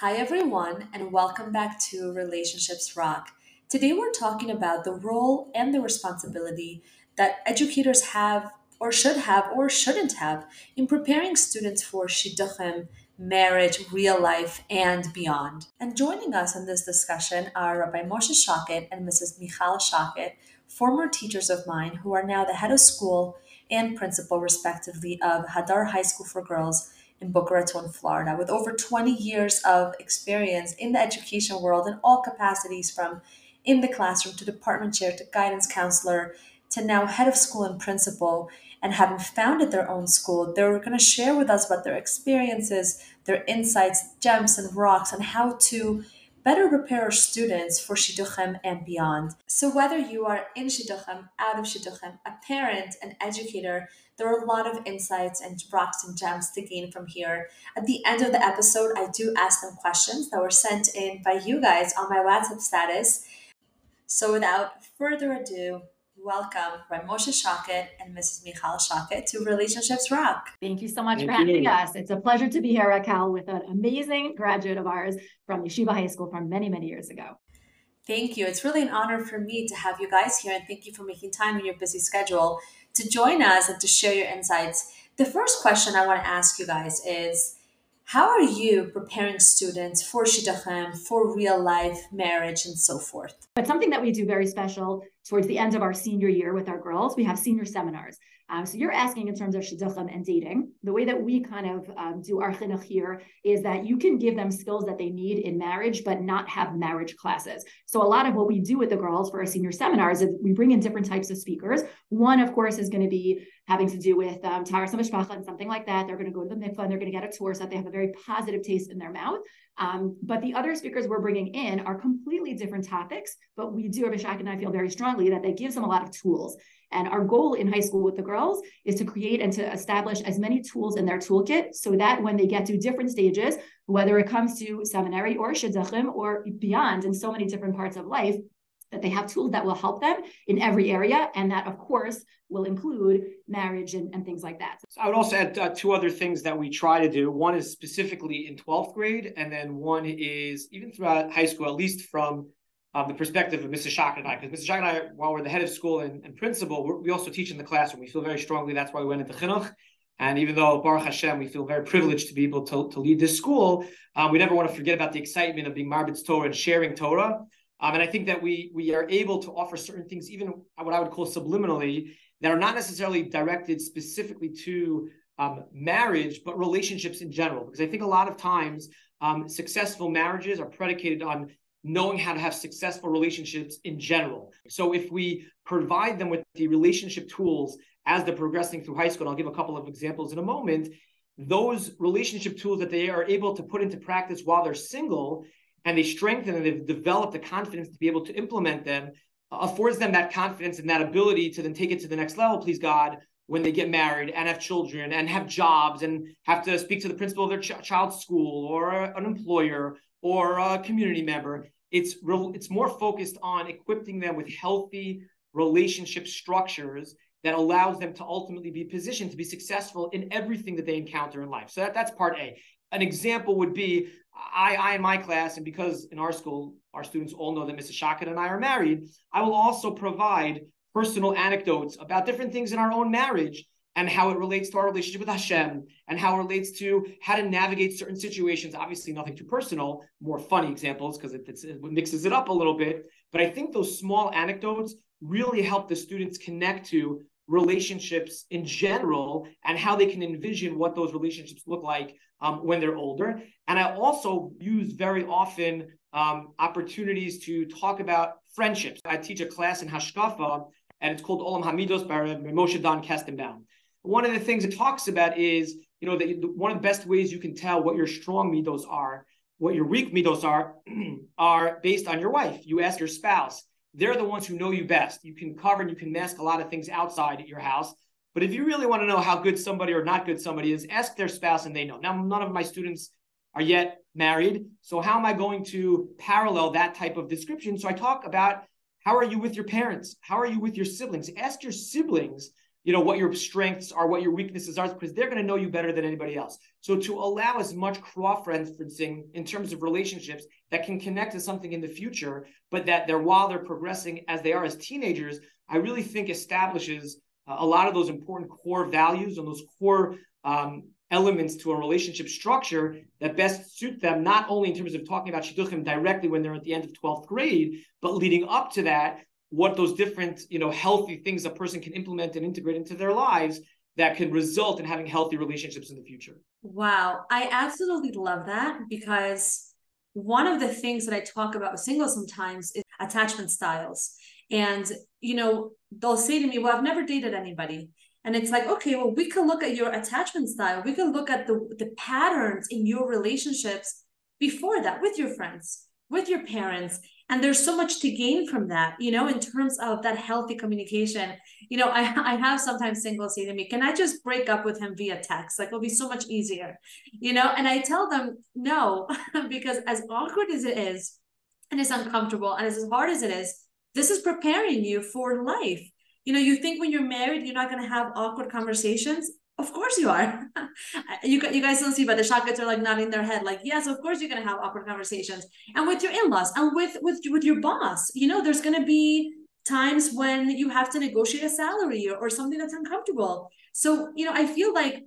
Hi, everyone, and welcome back to Relationships Rock. Today, we're talking about the role and the responsibility that educators have, or should have, or shouldn't have in preparing students for shidduchim, marriage, real life, and beyond. And joining us in this discussion are Rabbi Moshe Schochet and Mrs. Michal Schochet, former teachers of mine who are now the head of school and principal, respectively, of Hadar High School for Girls in Boca Raton, Florida, with over 20 years of experience in the education world in all capacities from in the classroom to department chair to guidance counselor to now head of school and principal. And having founded their own school, they're going to share with us about their experiences, their insights, gems, and rocks, and how to better prepare our students for Shidduchim and beyond. So, whether you are in Shidduchim, out of Shidduchim, a parent, an educator, there are a lot of insights and rocks and gems to gain from here. At the end of the episode, I do ask them questions that were sent in by you guys on my WhatsApp status. So, without further ado, welcome by Moshe Schochet and Mrs. Michal Schochet to Relationships Rock. Thank you so much Thank for having you. us. It's a pleasure to be here, Raquel, with an amazing graduate of ours from Yeshiva High School from many, many years ago. Thank you. It's really an honor for me to have you guys here, and thank you for making time in your busy schedule to join us and to share your insights. The first question I want to ask you guys is How are you preparing students for Shidduchim, for real life, marriage, and so forth? But something that we do very special towards the end of our senior year with our girls, we have senior seminars. Um, so you're asking in terms of shidduchim and dating. The way that we kind of um, do our chinuch here is that you can give them skills that they need in marriage, but not have marriage classes. So a lot of what we do with the girls for our senior seminars is we bring in different types of speakers. One, of course, is going to be having to do with um, Taharas Mishpacha and something like that. They're going to go to the mikvah and they're going to get a tour so that they have a very positive taste in their mouth. Um, but the other speakers we're bringing in are completely different topics, but we do, Rabbi Schochet and I feel very strongly that that gives them a lot of tools. And our goal in high school with the girls is to create and to establish as many tools in their toolkit so that when they get to different stages, whether it comes to seminary or shidduchim or beyond in so many different parts of life, that they have tools that will help them in every area. And that, of course, will include marriage and, and things like that. So I would also add uh, two other things that we try to do. One is specifically in 12th grade, and then one is even throughout high school, at least from um, the perspective of Mrs. Schochet and I. Because Mrs. Schochet and I, while we're the head of school and, and principal, we also teach in the classroom. We feel very strongly that's why we went into chinuch. And even though Baruch Hashem, we feel very privileged to be able to, to lead this school, um, we never want to forget about the excitement of being Marbitz Torah and sharing Torah. Um, and I think that we we are able to offer certain things, even what I would call subliminally, that are not necessarily directed specifically to um, marriage, but relationships in general. Because I think a lot of times um, successful marriages are predicated on knowing how to have successful relationships in general. So if we provide them with the relationship tools as they're progressing through high school, and I'll give a couple of examples in a moment, those relationship tools that they are able to put into practice while they're single and they strengthen and they've developed the confidence to be able to implement them uh, affords them that confidence and that ability to then take it to the next level, please God, when they get married and have children and have jobs and have to speak to the principal of their ch- child's school or a, an employer or a community member. It's it's more focused on equipping them with healthy relationship structures that allows them to ultimately be positioned to be successful in everything that they encounter in life. So that, that's part A. An example would be I, I in my class, and because in our school, our students all know that Mrs. Schochet and I are married, I will also provide personal anecdotes about different things in our own marriage and how it relates to our relationship with Hashem and how it relates to how to navigate certain situations. Obviously, nothing too personal, more funny examples because it, it mixes it up a little bit. But I think those small anecdotes really help the students connect to relationships in general and how they can envision what those relationships look like um, when they're older. And I also use very often um, opportunities to talk about friendships. I teach a class in Hashkafa, and it's called Olam Hamidos by Moshe Dan Kestenbaum. One of the things it talks about is, you know, that one of the best ways you can tell what your strong midos are, what your weak midos are, are based on your wife. You ask your spouse, they're the ones who know you best. You can cover and you can mask a lot of things outside your house. But if you really want to know how good somebody or not good somebody is, ask their spouse and they know. Now, none of my students are yet married. So, how am I going to parallel that type of description? So, I talk about how are you with your parents? How are you with your siblings? Ask your siblings you know what your strengths are, what your weaknesses are, because they're going to know you better than anybody else. So to allow as much cross-referencing in terms of relationships that can connect to something in the future, but that they're while they're progressing as they are as teenagers, I really think establishes a lot of those important core values and those core um, elements to a relationship structure that best suit them, not only in terms of talking about shidduchim directly when they're at the end of 12th grade, but leading up to that, what those different, you know, healthy things a person can implement and integrate into their lives that can result in having healthy relationships in the future. Wow. I absolutely love that because one of the things that I talk about with singles sometimes is attachment styles. And, you know, they'll say to me, Well, I've never dated anybody. And it's like, okay, well, we can look at your attachment style. We can look at the, the patterns in your relationships before that with your friends, with your parents. And there's so much to gain from that, you know, in mm-hmm. terms of that healthy communication. You know, I, I have sometimes singles say to me, can I just break up with him via text? Like it'll be so much easier, you know? And I tell them no, because as awkward as it is, and it's uncomfortable, and as hard as it is, this is preparing you for life you know, you think when you're married, you're not going to have awkward conversations. Of course you are. you, you guys don't see, but the Schochets are like nodding their head, like, yes, of course you're to have awkward conversations. And with your in-laws and with with with your boss, you know, there's to be times when you have to negotiate a salary or, or something that's uncomfortable. So, you know, I feel like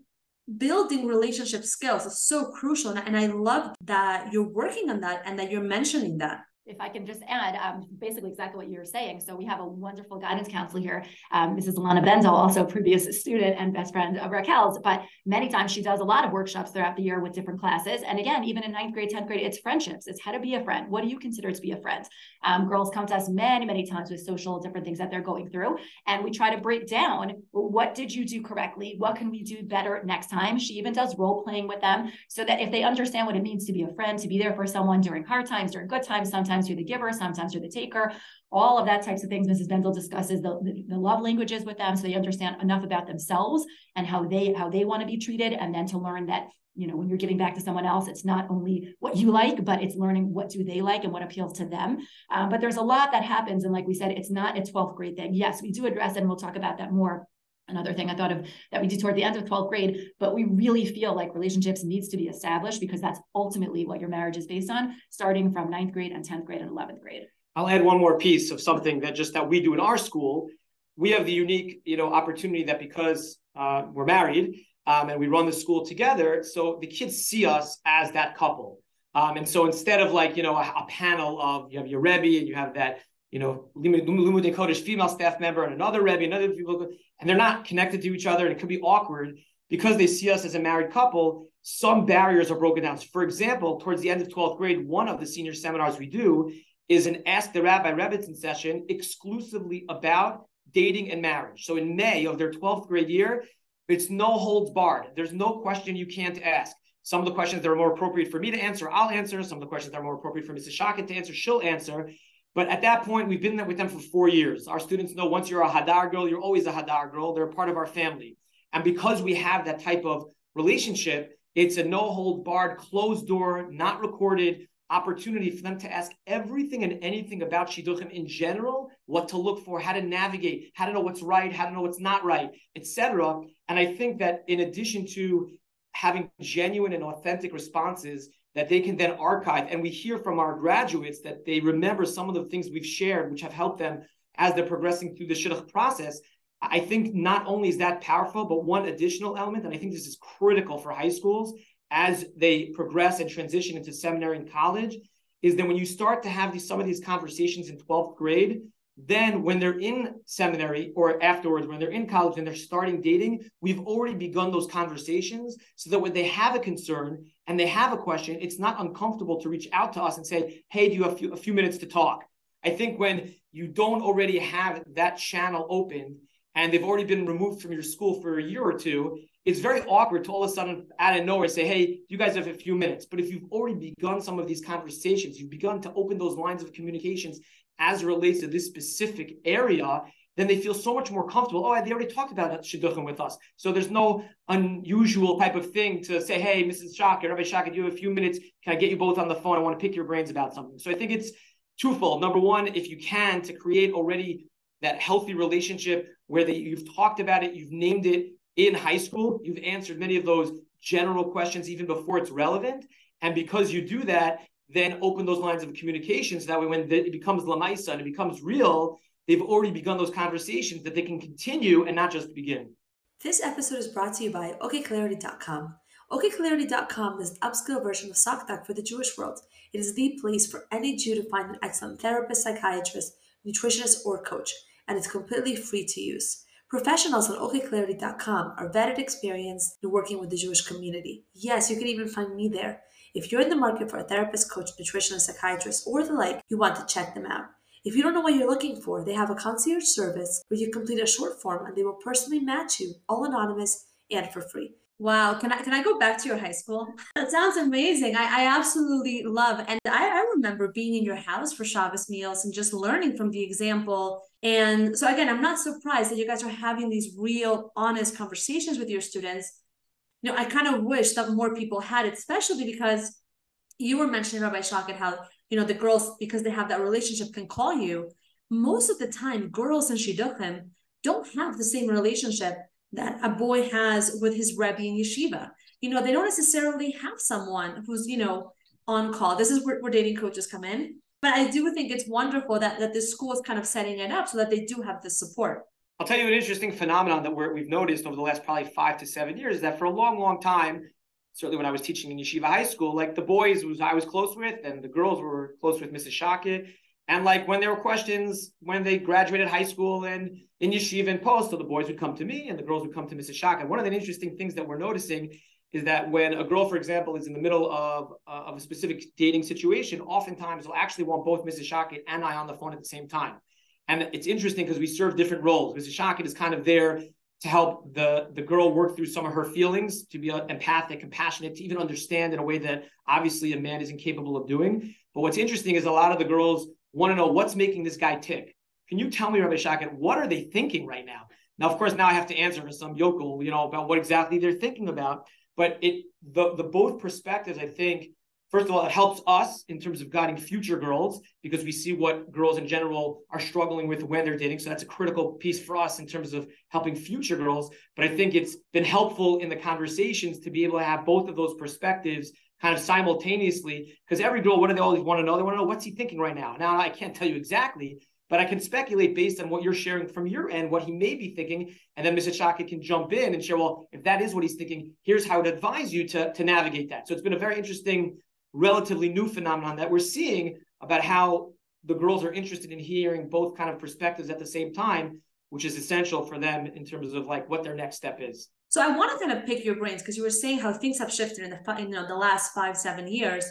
building relationship skills is so crucial. And I love that you're working on that and that you're mentioning that if I can just add, um, basically exactly what you were saying. So we have a wonderful guidance counselor here, um, Mrs. Alana Benzo, also previous student and best friend of Raquel's, but many times she does a lot of workshops throughout the year with different classes. And again, even in ninth grade, 10th grade, it's friendships. It's how to be a friend. What do you consider to be a friend? Um, girls come to us many, many times with social different things that they're going through. And we try to break down, what did you do correctly? What can we do better next time? She even does role playing with them so that if they understand what it means to be a friend, to be there for someone during hard times, during good times, sometimes sometimes you're the giver, sometimes you're the taker, all of that types of things. Mrs. Benzel discusses the, the, the, love languages with them so they understand enough about themselves and how they how they want to be treated, and then to learn that you know when you're giving back to someone else it's not only what you like but it's learning what do they like and what appeals to them um, but there's a lot that happens and like we said it's not a 12th grade thing yes we do address and we'll talk about that more another thing I thought of that we do toward the end of 12th grade, but we really feel like relationships needs to be established because that's ultimately what your marriage is based on, starting from ninth grade and 10th grade and 11th grade. I'll add one more piece of something that just that we do in our school. We have the unique, you know, opportunity that because uh, we're married um, and we run the school together, so the kids see us as that couple. Um, and so instead of like, you know, a, a panel of you have your Rebbe and you have that you know, Limudei Kodesh female staff member and another Rebbe, another people, and they're not connected to each other, and it could be awkward because they see us as a married couple. Some barriers are broken down. So for example, towards the end of 12th grade, one of the senior seminars we do is an Ask the Rabbi Rebbitzin session exclusively about dating and marriage. So in May of their 12th grade year, it's no holds barred. There's no question you can't ask. Some of the questions that are more appropriate for me to answer, I'll answer. Some of the questions that are more appropriate for Mrs. Schochet to answer, she'll answer. But at that point, we've been there with them for four years. Our students know once you're a Hadar girl, you're always a Hadar girl. They're part of our family. And because we have that type of relationship, it's a no hold barred, closed door, not recorded opportunity for them to ask everything and anything about Shidduchim in general, what to look for, how to navigate, how to know what's right, how to know what's not right, etc. And I think that in addition to having genuine and authentic responses, that they can then archive. And we hear from our graduates that they remember some of the things we've shared, which have helped them as they're progressing through the shidduch process. I think not only is that powerful, but one additional element, and I think this is critical for high schools as they progress and transition into seminary and college, is that when you start to have these some of these conversations in 12th grade, then when they're in seminary or afterwards when they're in college and they're starting dating we've already begun those conversations so that when they have a concern and they have a question it's not uncomfortable to reach out to us and say hey do you have a few, a few minutes to talk? I think when you don't already have that channel open and they've already been removed from your school for a year or two it's very awkward to all of a sudden out of nowhere say hey you guys have a few minutes. But if you've already begun some of these conversations you've begun to open those lines of communications as relates to this specific area, then they feel so much more comfortable. Oh, they already talked about shidduchim with us, so there's no unusual type of thing to say, "Hey, Mrs. Schochet, Rabbi Schochet, do you have a few minutes? Can I get you both on the phone? I want to pick your brains about something." So I think it's twofold. Number one, if you can, to create already that healthy relationship where they, you've talked about it, you've named it in high school, you've answered many of those general questions even before it's relevant. And because you do that, then open those lines of communication so that way when it becomes lamaisa and it becomes real, they've already begun those conversations that they can continue and not just begin. This episode is brought to you by OkClarity.com. OkClarity.com is an upscale version of Zocdoc for the Jewish world. It is the place for any Jew to find an excellent therapist, psychiatrist, nutritionist, or coach, and it's completely free to use. Professionals on OkClarity.com are vetted experienced in working with the Jewish community. Yes, you can even find me there. If you're in the market for a therapist, coach, nutritionist, psychiatrist, or the like, you want to check them out. If you don't know what you're looking for, they have a concierge service where you complete a short form and they will personally match you, all anonymous and for free. Wow, can I can I go back to your high school? That sounds amazing. I, I absolutely love, and I, I remember being in your house for Shabbos meals and just learning from the example. And so again, I'm not surprised that you guys are having these real, honest conversations with your students. You know, I kind of wish that more people had it, especially because you were mentioning Rabbi Schochet how you know the girls because they have that relationship can call you. Most of the time, girls in shidduchim don't have the same relationship that a boy has with his rebbe in yeshiva. You know, they don't necessarily have someone who's, you know, on call. This is where, where dating coaches come in. But I do think it's wonderful that, that the school is kind of setting it up so that they do have this support. I'll tell you an interesting phenomenon that we have noticed over the last probably five to seven years is that for a long, long time, certainly when I was teaching in yeshiva high school, like the boys was I was close with, and the girls were close with Mrs. Schochet. And like when there were questions when they graduated high school and in yeshiva and post, so the boys would come to me and the girls would come to Mrs. Schochet. One of the interesting things that we're noticing is that when a girl, for example, is in the middle of, uh, of a specific dating situation, oftentimes they'll actually want both Mrs. Schochet and I on the phone at the same time. And it's interesting because we serve different roles. Mrs. Schochet is kind of there to help the, the girl work through some of her feelings, to be uh, empathic, compassionate, to even understand in a way that obviously a man isn't capable of doing. But what's interesting is a lot of the girls want to know what's making this guy tick. Can you tell me, Rabbi Schochet, what are they thinking right now? Now, of course, now I have to answer for some yokel, you know, about what exactly they're thinking about. But it the the both perspectives, I think, first of all, it helps us in terms of guiding future girls because we see what girls in general are struggling with when they're dating. So that's a critical piece for us in terms of helping future girls. But I think it's been helpful in the conversations to be able to have both of those perspectives kind of simultaneously because every girl, what do they always want to know? They want to know what's he thinking right now. Now I can't tell you exactly, but I can speculate based on what you're sharing from your end, what he may be thinking, and then Mr. Schochet can jump in and share. Well, if that is what he's thinking, here's how to advise you to to navigate that. So it's been a very interesting, relatively new phenomenon that we're seeing about how the girls are interested in hearing both kind of perspectives at the same time, which is essential for them in terms of like what their next step is. So I want to kind of pick your brains because you were saying how things have shifted in the you know the last five seven years.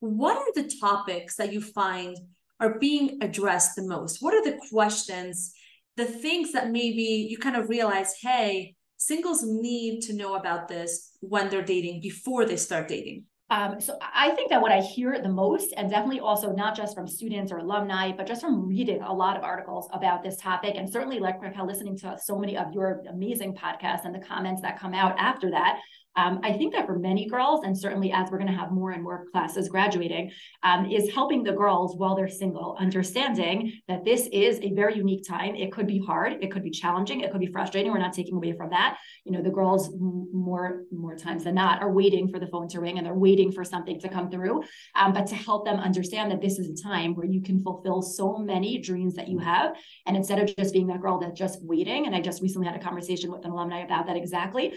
What are the topics that you find are being addressed the most? What are the questions, the things that maybe you kind of realize, hey, singles need to know about this when they're dating before they start dating? Um, so I think that what I hear the most, and definitely also not just from students or alumni, but just from reading a lot of articles about this topic, and certainly like listening to so many of your amazing podcasts and the comments that come out after that, um, I think that for many girls, and certainly as we're going to have more and more classes graduating, um, is helping the girls while they're single, understanding that this is a very unique time. It could be hard, it could be challenging, it could be frustrating. We're not taking away from that. You know, the girls more more times than not are waiting for the phone to ring and they're waiting for something to come through. Um, but to help them understand that this is a time where you can fulfill so many dreams that you have, and instead of just being that girl that's just waiting. And I just recently had a conversation with an alumni about that exactly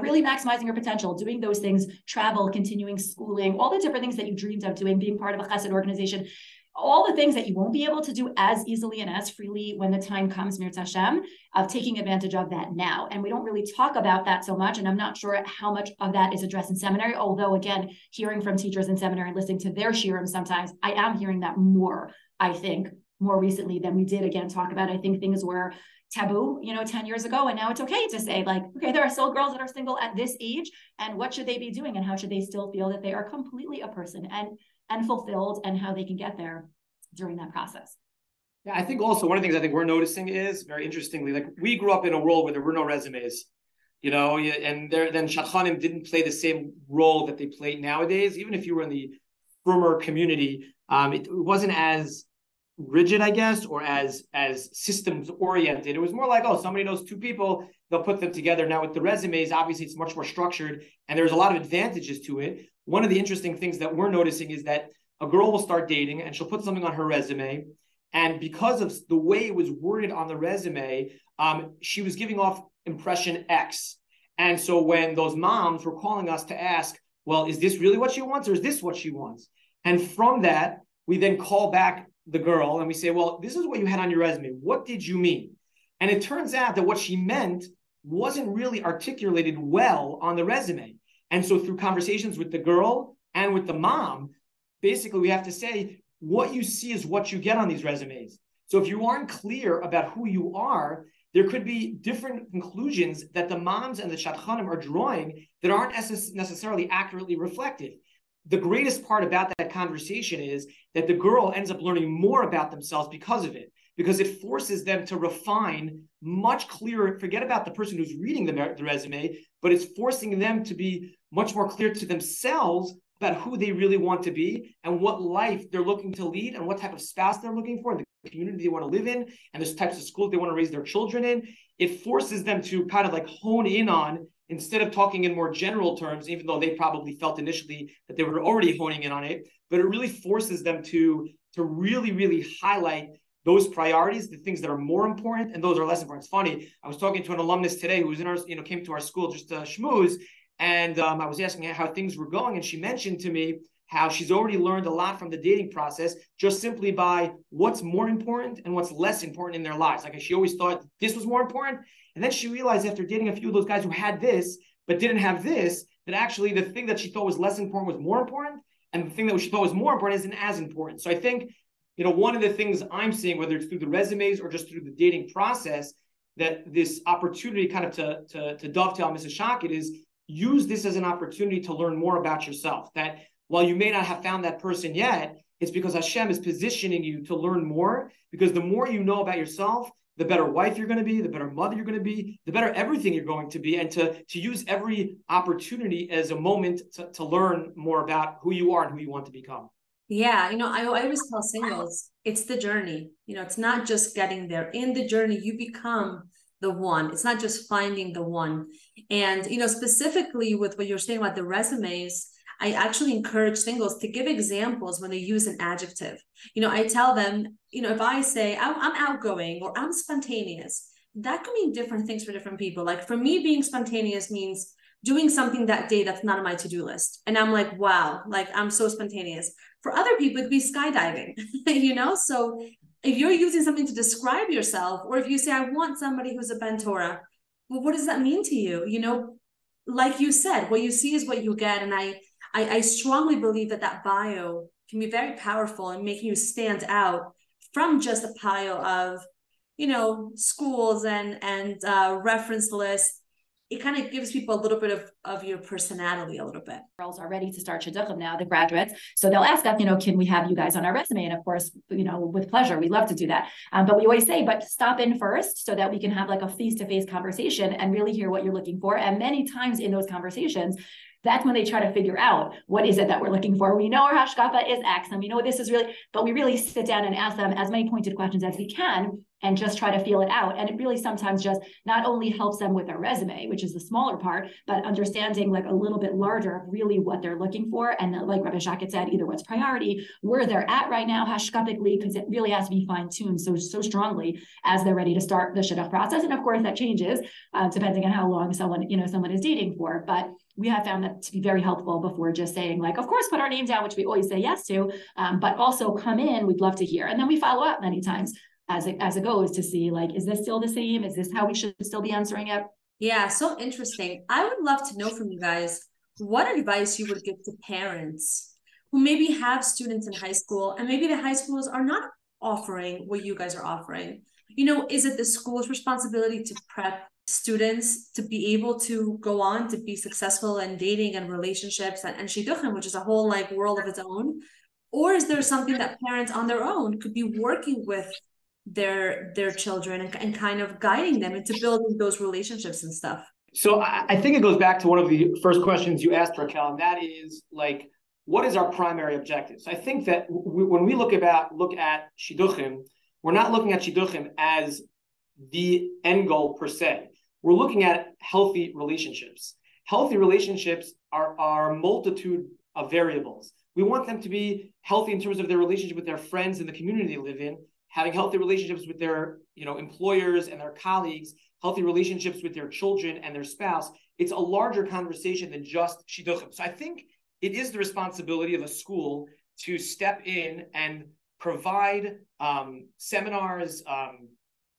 really maximizing your potential, doing those things, travel, continuing schooling, all the different things that you dreamed of doing, being part of a chesed organization, all the things that you won't be able to do as easily and as freely when the time comes, Mir Hashem, of taking advantage of that now. And we don't really talk about that so much. And I'm not sure how much of that is addressed in seminary. Although, again, hearing from teachers in seminary and listening to their shiurim sometimes, I am hearing that more, I think, more recently than we did again talk about. I think things were taboo, you know, 10 years ago. And now it's okay to say, like, okay, there are still girls that are single at this age. And what should they be doing? And how should they still feel that they are completely a person and and fulfilled and how they can get there during that process. Yeah, I think also one of the things I think we're noticing is very interestingly, like we grew up in a world where there were no resumes, you know, and there then shadchanim didn't play the same role that they play nowadays. Even if you were in the frummer community, um, it, it wasn't as rigid, I guess, or as as systems oriented. It was more like, oh, somebody knows two people, they'll put them together. Now with the resumes, obviously it's much more structured, and there's a lot of advantages to it. One of the interesting things that we're noticing is that a girl will start dating and she'll put something on her resume, and because of the way it was worded on the resume, um, she was giving off impression X. And so when those moms were calling us to ask, well, is this really what she wants, or is this what she wants? And from that, we then call back the girl and we say, Well, this is what you had on your resume. What did you mean? And it turns out that what she meant wasn't really articulated well on the resume. And so through conversations with the girl and with the mom, basically we have to say, what you see is what you get on these resumes. So if you aren't clear about who you are, there could be different conclusions that the moms and the shadchanim are drawing that aren't necessarily accurately reflected the greatest part about that conversation is that the girl ends up learning more about themselves because of it, because it forces them to refine much clearer. Forget about the person who's reading the, the resume, but it's forcing them to be much more clear to themselves about who they really want to be and what life they're looking to lead and what type of spouse they're looking for and the community they want to live in and the types of schools they want to raise their children in. It forces them to kind of like hone in on instead of talking in more general terms, even though they probably felt initially that they were already honing in on it, but it really forces them to, to really, really highlight those priorities, the things that are more important, and those are less important. It's funny. I was talking to an alumnus today who was in our, you know, came to our school just to schmooze, and um, I was asking her how things were going, and she mentioned to me how she's already learned a lot from the dating process just simply by what's more important and what's less important in their lives. Like she always thought this was more important, and then she realized after dating a few of those guys who had this but didn't have this, that actually the thing that she thought was less important was more important. And the thing that she thought was more important isn't as important. So I think, you know, one of the things I'm seeing, whether it's through the resumes or just through the dating process, that this opportunity kind of to, to, to dovetail Mrs. Schochet is use this as an opportunity to learn more about yourself. That while you may not have found that person yet, it's because Hashem is positioning you to learn more. Because the more you know about yourself, the better wife you're going to be, the better mother you're going to be, the better everything you're going to be, and to, to use every opportunity as a moment to, to learn more about who you are and who you want to become. Yeah, you know, I, I always tell singles, it's the journey. You know, it's not just getting there. In the journey, you become the one. It's not just finding the one. And, you know, specifically with what you're saying about the resumes, I actually encourage singles to give examples when they use an adjective. You know, I tell them, you know, if I say I'm, I'm outgoing or I'm spontaneous, that can mean different things for different people. Like for me, being spontaneous means doing something that day that's not on my to-do list. And I'm like, wow, like I'm so spontaneous. For other people, it could be skydiving, you know? So if you're using something to describe yourself, or if you say, I want somebody who's a ben Torah, well, what does that mean to you? You know, like you said, what you see is what you get. And I I, I strongly believe that that bio can be very powerful in making you stand out from just a pile of you know schools and and uh, reference lists it kind of gives people a little bit of, of your personality a little bit. Girls are ready to start shidduchim now, the graduates. So they'll ask us, you know, can we have you guys on our resume? And of course, you know, with pleasure, we love to do that. Um, but we always say, but stop in first so that we can have like a face-to-face conversation and really hear what you're looking for. And many times in those conversations, that's when they try to figure out what is it that we're looking for. We know our hashkafa is X, and we know this is really, but we really sit down and ask them as many pointed questions as we can and just try to feel it out. And it really sometimes just not only helps them with their resume, which is the smaller part, but understanding like a little bit larger of really what they're looking for. And like Rabbi Schochet said, either what's priority, where they're at right now, hashkafically, because it really has to be fine-tuned so so strongly as they're ready to start the shidduch process. And of course that changes uh, depending on how long someone, you know, someone is dating for. But we have found that to be very helpful before just saying like, of course, put our name down, which we always say yes to, um, but also come in, we'd love to hear. And then we follow up many times as it, as it goes to see like, is this still the same? Is this how we should still be answering it? Yeah, so interesting. I would love to know from you guys what advice you would give to parents who maybe have students in high school and maybe the high schools are not offering what you guys are offering. You know, is it the school's responsibility to prep students to be able to go on to be successful in dating and relationships and, and shidduchim, which is a whole like world of its own? Or is there something that parents on their own could be working with their their children and, and kind of guiding them into building those relationships and stuff. So I, I think it goes back to one of the first questions you asked, Raquel, and that is like what is our primary objective? So I think that when we look about look at shidduchim, we're not looking at shidduchim as the end goal per se. We're looking at healthy relationships. Healthy relationships are, are multitude of variables. We want them to be healthy in terms of their relationship with their friends and the community they live in, having healthy relationships with their you know employers and their colleagues, healthy relationships with their children and their spouse. It's a larger conversation than just shidduchim. So I think it is the responsibility of a school to step in and provide um, seminars, um,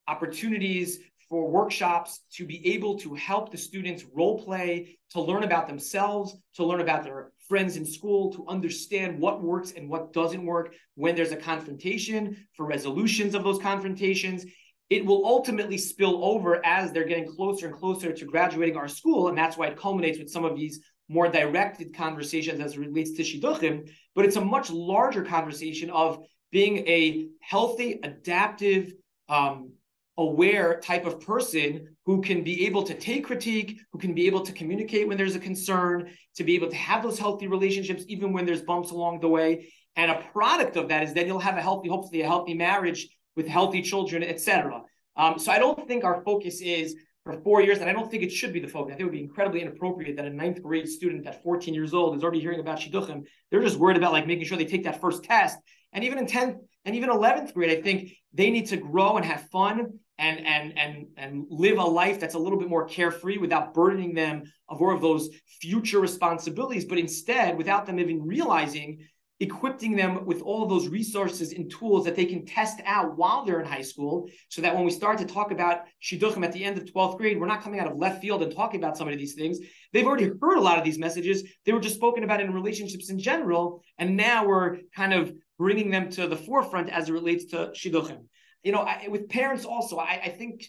opportunities for workshops to be able to help the students role play, to learn about themselves, to learn about their friends in school, to understand what works and what doesn't work when there's a confrontation, for resolutions of those confrontations. It will ultimately spill over as they're getting closer and closer to graduating our school. And that's why it culminates with some of these more directed conversations as it relates to shidduchim, but it's a much larger conversation of being a healthy, adaptive, um, aware type of person who can be able to take critique, who can be able to communicate when there's a concern, to be able to have those healthy relationships even when there's bumps along the way. And a product of that is then you'll have a healthy, hopefully a healthy marriage with healthy children, etc. Um, so I don't think our focus is for four years, and I don't think it should be the focus. I think it would be incredibly inappropriate that a ninth grade student at 14 years old is already hearing about shidduchim. They're just worried about like making sure they take that first test. And even in 10th and even 11th grade, I think they need to grow and have fun and and and and live a life that's a little bit more carefree without burdening them of all of those future responsibilities, but instead, without them even realizing, equipping them with all of those resources and tools that they can test out while they're in high school, so that when we start to talk about shidduchim at the end of 12th grade, we're not coming out of left field and talking about some of these things. They've already heard a lot of these messages. They were just spoken about in relationships in general, and now we're kind of bringing them to the forefront as it relates to shidduchim you know, I, with parents also, I, I, think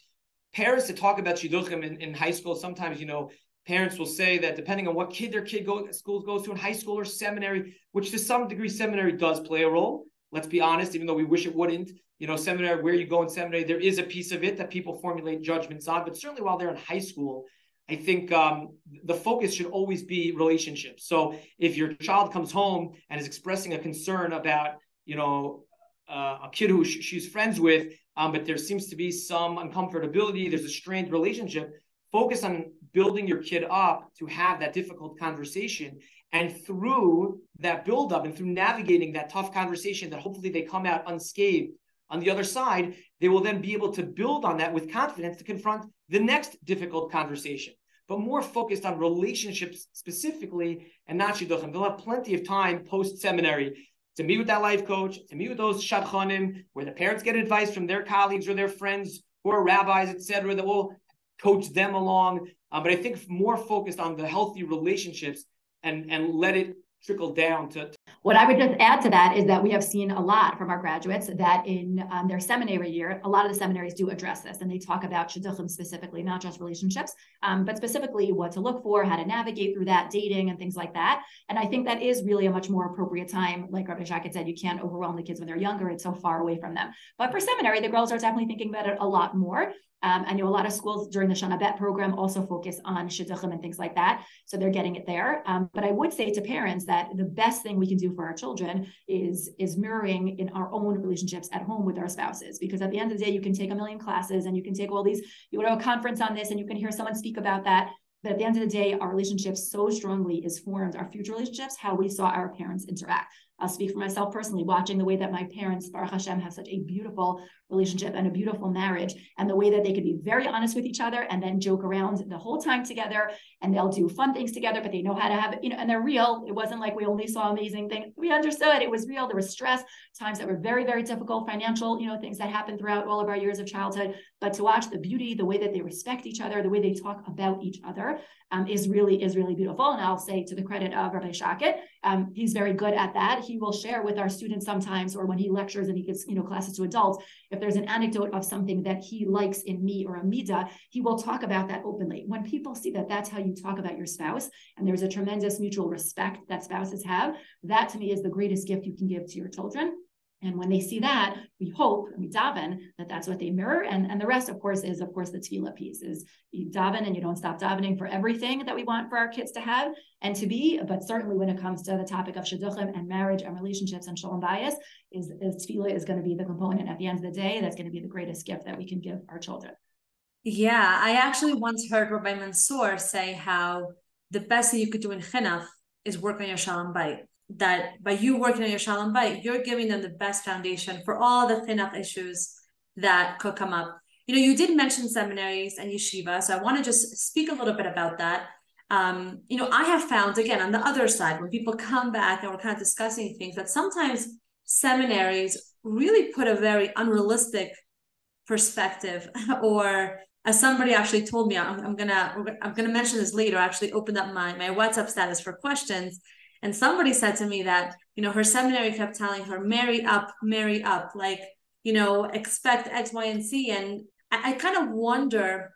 parents to talk about shidduchim in, in high school, sometimes, you know, parents will say that depending on what kid their kid go, school goes to in high school or seminary, which to some degree seminary does play a role. Let's be honest, even though we wish it wouldn't. You know, seminary, where you go in seminary, there is a piece of it that people formulate judgments on. But certainly while they're in high school, I think um, the focus should always be relationships. So if your child comes home and is expressing a concern about, you know, uh, a kid who sh- she's friends with, um, but there seems to be some uncomfortability. There's a strained relationship. Focus on building your kid up to have that difficult conversation. And through that buildup and through navigating that tough conversation, that hopefully they come out unscathed on the other side, they will then be able to build on that with confidence to confront the next difficult conversation. But more focused on relationships specifically and not shidduchim. They'll have plenty of time post seminary to meet with that life coach, to meet with those shadchanim, where the parents get advice from their colleagues or their friends who are rabbis, etc., that will coach them along. Um, but I think more focused on the healthy relationships and and let it trickle down to. What I would just add to that is that we have seen a lot from our graduates that in um, their seminary year, a lot of the seminaries do address this and they talk about shidduchim specifically, not just relationships, um, but specifically what to look for, how to navigate through that, dating and things like that. And I think that is really a much more appropriate time. Like Rabbi Schochet said, you can't overwhelm the kids when they're younger. It's so far away from them. But for seminary, the girls are definitely thinking about it a lot more. Um, I know a lot of schools during the Shana Bet program also focus on shidduchim and things like that. So they're getting it there. Um, but I would say to parents that the best thing we can do for our children is, is mirroring in our own relationships at home with our spouses. Because at the end of the day, you can take a million classes and you can take all these, you go to a conference on this and you can hear someone speak about that. But at the end of the day, our relationships so strongly is formed, our future relationships, how we saw our parents interact. I'll speak for myself personally, watching the way that my parents, Baruch Hashem, have such a beautiful relationship and a beautiful marriage, and the way that they could be very honest with each other and then joke around the whole time together, and they'll do fun things together, but they know how to have you know, and they're real. It wasn't like we only saw amazing things. We understood it was real. There was stress, times that were very, very difficult, financial, you know, things that happened throughout all of our years of childhood. But to watch the beauty, the way that they respect each other, the way they talk about each other, um, is really is really beautiful. And I'll say to the credit of Rabbi Schochet, um, he's very good at that. He will share with our students sometimes, or when he lectures and he gives you know classes to adults, if there's an anecdote of something that he likes in me or a mida, he will talk about that openly. When people see that that's how you talk about your spouse, and there's a tremendous mutual respect that spouses have, that to me is the greatest gift you can give to your children And when they see that, we hope, we daven, that that's what they mirror. And, and the rest, of course, is, of course, the tefillah piece is you daven and you don't stop davening for everything that we want for our kids to have and to be. But certainly when it comes to the topic of shidduchim and marriage and relationships and shalom bayis, is, is tefillah is going to be the component at the end of the day. That's going to be the greatest gift that we can give our children. Yeah, I actually once heard Rabbi Mansour say how the best thing you could do in chinuch is work on your shalom bayit that by you working on your shalom bayit, you're giving them the best foundation for all the chinuch issues that could come up. You know, you did mention seminaries and yeshiva, so I want to just speak a little bit about that. Um, you know, I have found again on the other side when people come back and we're kind of discussing things that sometimes seminaries really put a very unrealistic perspective or as somebody actually told me I'm, I'm, gonna i'm gonna mention this later I actually opened up my my whatsapp status for questions and somebody said to me that, you know, her seminary kept telling her, marry up, marry up, like, you know, expect X, Y, and Z. And I, I kind of wonder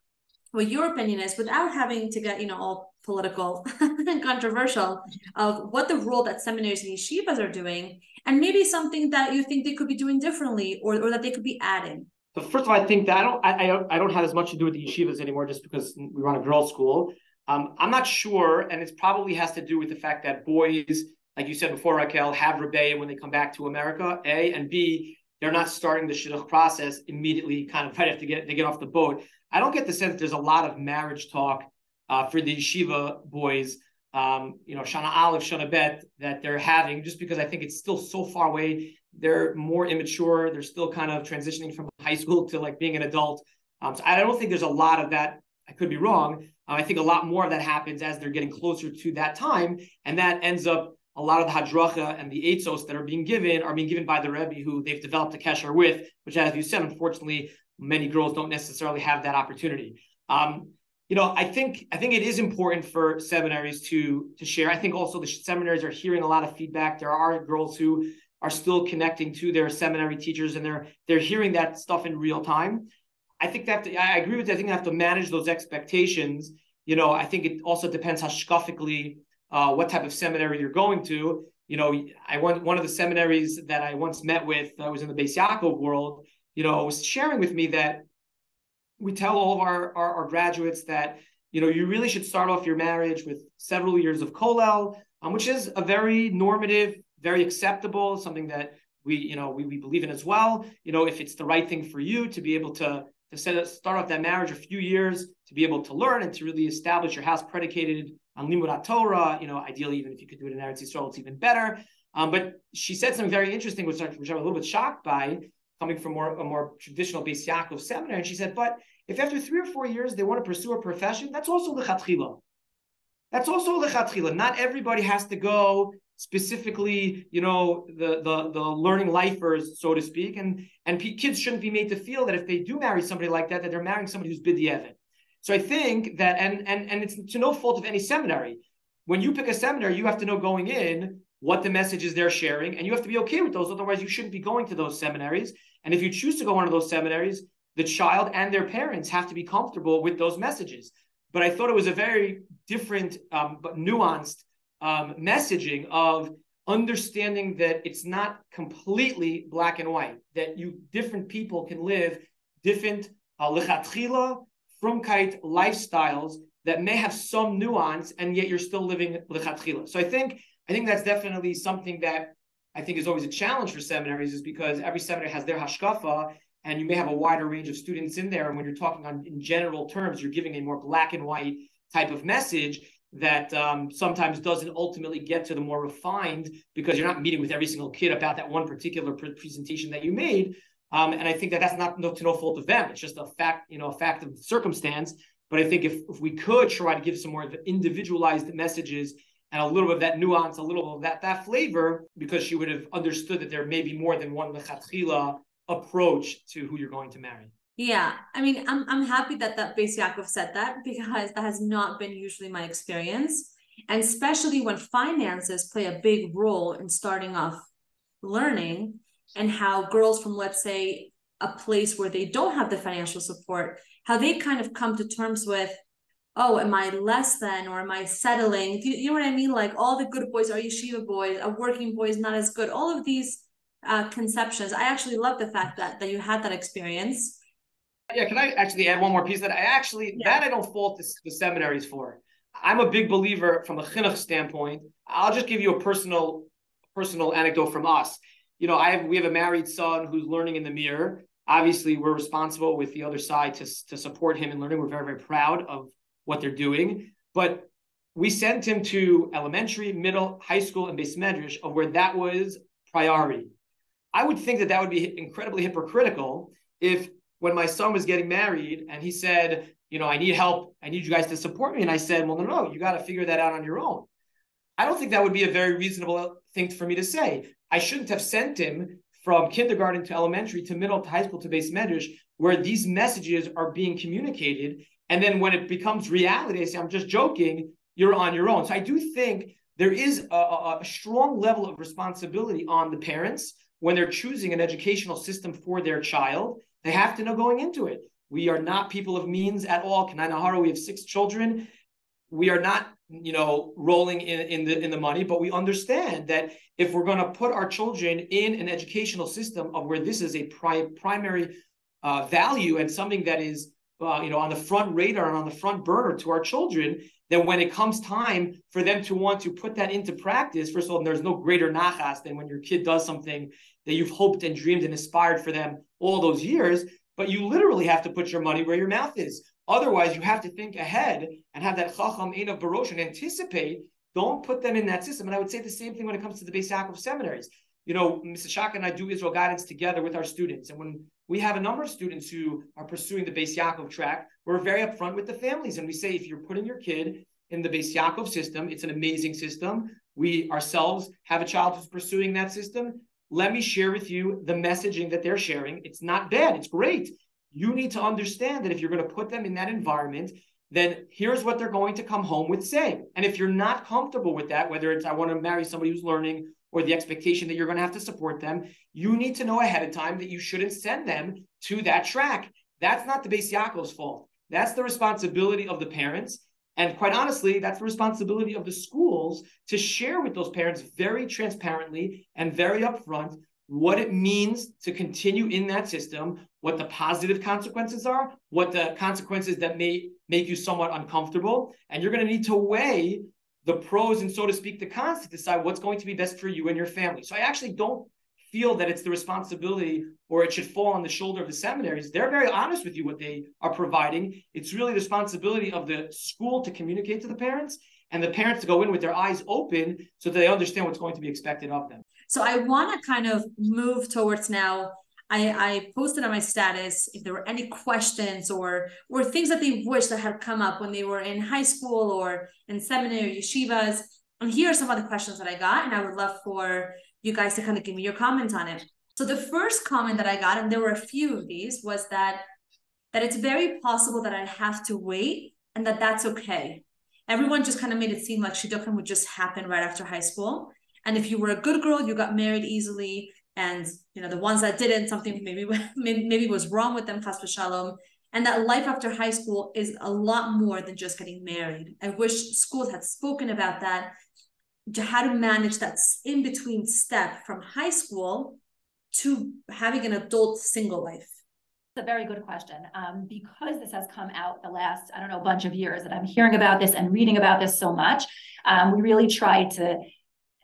what your opinion is without having to get, you know, all political and controversial of what the role that seminaries and yeshivas are doing and maybe something that you think they could be doing differently or, or that they could be adding. So first of all, I think that I don't I, I don't I don't have as much to do with the yeshivas anymore just because we run a girls' school. Um, I'm not sure, and it probably has to do with the fact that boys, like you said before, Raquel, have rebellion when they come back to America. A and B, they're not starting the shidduch process immediately, kind of right after get they get off the boat. I don't get the sense there's a lot of marriage talk uh, for the yeshiva boys. Um, you know, Shana Aleph, Shana Bet that they're having, just because I think it's still so far away. They're more immature. They're still kind of transitioning from high school to like being an adult. Um, so I don't think there's a lot of that. I could be wrong, uh, I think a lot more of that happens as they're getting closer to that time, and that ends up a lot of the hadracha and the eitzos that are being given are being given by the rebbe who they've developed a kesher with, which, as you said, unfortunately, many girls don't necessarily have that opportunity. Um, you know, I think I think it is important for seminaries to to share. I think also the seminaries are hearing a lot of feedback. There are girls who are still connecting to their seminary teachers, and they're they're hearing that stuff in real time. I think that I agree with that. I think they have to manage those expectations. You know, I think it also depends hashkafically uh, what type of seminary you're going to. You know, I went one of the seminaries that I once met with. I was in the Beis Yaakov world. You know, was sharing with me that we tell all of our, our, our graduates that you know you really should start off your marriage with several years of kollel, um, which is a very normative, very acceptable, something that we you know we, we believe in as well. You know, if it's the right thing for you to be able to to set, start off that marriage a few years to be able to learn and to really establish your house predicated on limud Torah. You know, ideally, even if you could do it in Eretz Yisrael, it's even better. Um, but she said something very interesting, which, which I'm a little bit shocked by, coming from more a more traditional Beis Yaakov seminary. And she said, but if after three or four years they want to pursue a profession, that's also the lechatchila. That's also lechatchila. Not everybody has to go specifically, you know, the the the learning lifers, so to speak, and and kids shouldn't be made to feel that if they do marry somebody like that, that they're marrying somebody who's bidiyevit. So I think that, and and and it's to no fault of any seminary. When you pick a seminary, you have to know going in what the messages they're sharing, and you have to be okay with those. Otherwise, you shouldn't be going to those seminaries. And if you choose to go one of those seminaries, the child and their parents have to be comfortable with those messages. But I thought it was a very different, um, but nuanced um, messaging of understanding that it's not completely black and white, that you different people can live different uh, lechatchila, frumkeit lifestyles that may have some nuance, and yet you're still living lechatchila. So I think I think that's definitely something that I think is always a challenge for seminaries, is because every seminary has their hashkafa, and you may have a wider range of students in there. And when you're talking on in general terms, you're giving a more black and white type of message that um, sometimes doesn't ultimately get to the more refined because you're not meeting with every single kid about that one particular pre- presentation that you made. Um, and I think that that's not no, to no fault of them. It's just a fact, you know, a fact of circumstance. But I think if, if we could try to give some more individualized messages and a little bit of that nuance, a little of that that flavor, because she would have understood that there may be more than one approach to who you're going to marry. Yeah, I mean, I'm I'm happy that that Beis said that because that has not been usually my experience, and especially when finances play a big role in starting off learning, and how girls from let's say a place where they don't have the financial support, how they kind of come to terms with, oh, am I less than or am I settling? You, you know what I mean? Like all the good boys are yeshiva boys, a working boy is not as good. All of these uh, conceptions. I actually love the fact that that you had that experience. Yeah, can I actually add one more piece that I actually yeah. that I don't fault the, the, seminaries for. I'm a big believer from a chinuch standpoint. I'll just give you a personal personal anecdote from us. You know, I have we have a married son who's learning in the Mir. Obviously, we're responsible with the other side to to support him in learning. We're very very proud of what they're doing, but we sent him to elementary, middle, high school, and beis medrash of where that was priority. I would think that that would be incredibly hypocritical if when my son was getting married and he said, you know, I need help, I need you guys to support me. And I said, well, no, no, you got to figure that out on your own. I don't think that would be a very reasonable uh, thing for me to say. I shouldn't have sent him from kindergarten to elementary to middle to high school to beis medrash, where these messages are being communicated. And then when it becomes reality, I say, I'm just joking you're on your own. So I do think there is a, a, strong level of responsibility on the parents when they're choosing an educational system for their child. They have to know going into it. We are not people of means at all. Kanai Nahara, we have six children. We are not, you know, rolling in, in the in the money, but we understand that if we're going to put our children in an educational system of where this is a pri- primary uh, value and something that is, uh, you know, on the front radar and on the front burner to our children, then when it comes time for them to want to put that into practice, first of all, there's no greater nachas than when your kid does something that you've hoped and dreamed and aspired for them all those years. But you literally have to put your money where your mouth is. Otherwise, you have to think ahead and have that chacham einav b'rosho and anticipate. Don't put them in that system. And I would say the same thing when it comes to the Beis Yaakov seminaries. You know, Mrs. Schochet and I do Israel guidance together with our students. And when we have a number of students who are pursuing the Beis Yaakov track, we're very upfront with the families and we say if you're putting your kid in the Beis Yaakov system, it's an amazing system. We ourselves have a child who's pursuing that system. Let me share with you the messaging that they're sharing. It's not bad, it's great. You need to understand that if you're going to put them in that environment, then here's what they're going to come home with saying. And if you're not comfortable with that, whether it's I want to marry somebody who's learning or the expectation that you're going to have to support them, you need to know ahead of time that you shouldn't send them to that track. That's not the Beis Yaakov's fault. That's the responsibility of the parents. And quite honestly, that's the responsibility of the schools to share with those parents very transparently and very upfront what it means to continue in that system, what the positive consequences are, what the consequences that may make you somewhat uncomfortable. And you're going to need to weigh the pros and so to speak the cons to decide what's going to be best for you and your family. So I actually don't feel that it's the responsibility or it should fall on the shoulder of the seminaries. They're very honest with you what they are providing. It's really the responsibility of the school to communicate to the parents and the parents to go in with their eyes open so that they understand what's going to be expected of them. So I want to kind of move towards now. I, I posted on my status if there were any questions or or things that they wish that had come up when they were in high school or in seminary yeshivas. And here are some of the questions that I got, and I would love for you guys to kind of give me your comment on it. So the first comment that I got, and there were a few of these, was that that it's very possible that I have to wait and that that's okay. Everyone just kind of made it seem like shidduchim would just happen right after high school. And if you were a good girl, you got married easily. And you know the ones that didn't, something maybe maybe was wrong with them, chas v'shalom. And that life after high school is a lot more than just getting married. I wish schools had spoken about that how to manage that in between step from high school to having an adult single life? It's a very good question. Um, because this has come out the last, I don't know, a bunch of years that I'm hearing about this and reading about this so much, um, we really try to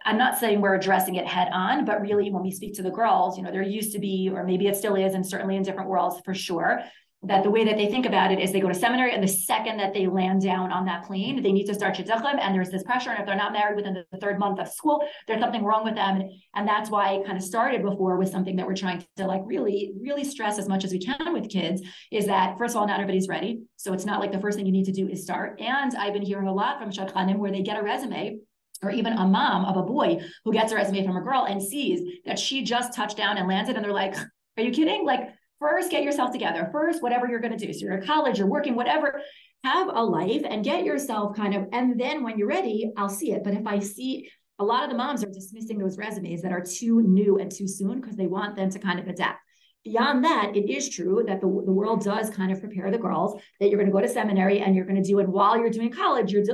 I'm not saying we're addressing it head on, but really when we speak to the girls, you know, there used to be, or maybe it still is, and certainly in different worlds for sure, that the way that they think about it is they go to seminary and the second that they land down on that plane, they need to start shidduchim and there's this pressure. And if they're not married within the third month of school, there's something wrong with them. And that's why it kind of started before with something that we're trying to like really, really stress as much as we can with kids is that first of all, not everybody's ready. So it's not like the first thing you need to do is start. And I've been hearing a lot from shadchanim where they get a resume or even a mom of a boy who gets a resume from a girl and sees that she just touched down and landed and they're like, are you kidding? Like First, get yourself together. First, whatever you're going to do. So you're at college, you're working, whatever. Have a life and get yourself kind of, and then when you're ready, I'll see it. But if I see a lot of the moms are dismissing those resumes that are too new and too soon because they want them to kind of adapt. beyond that, it is true that the, the world does kind of prepare the girls that you're going to go to seminary and you're going to do it while you're doing college, you're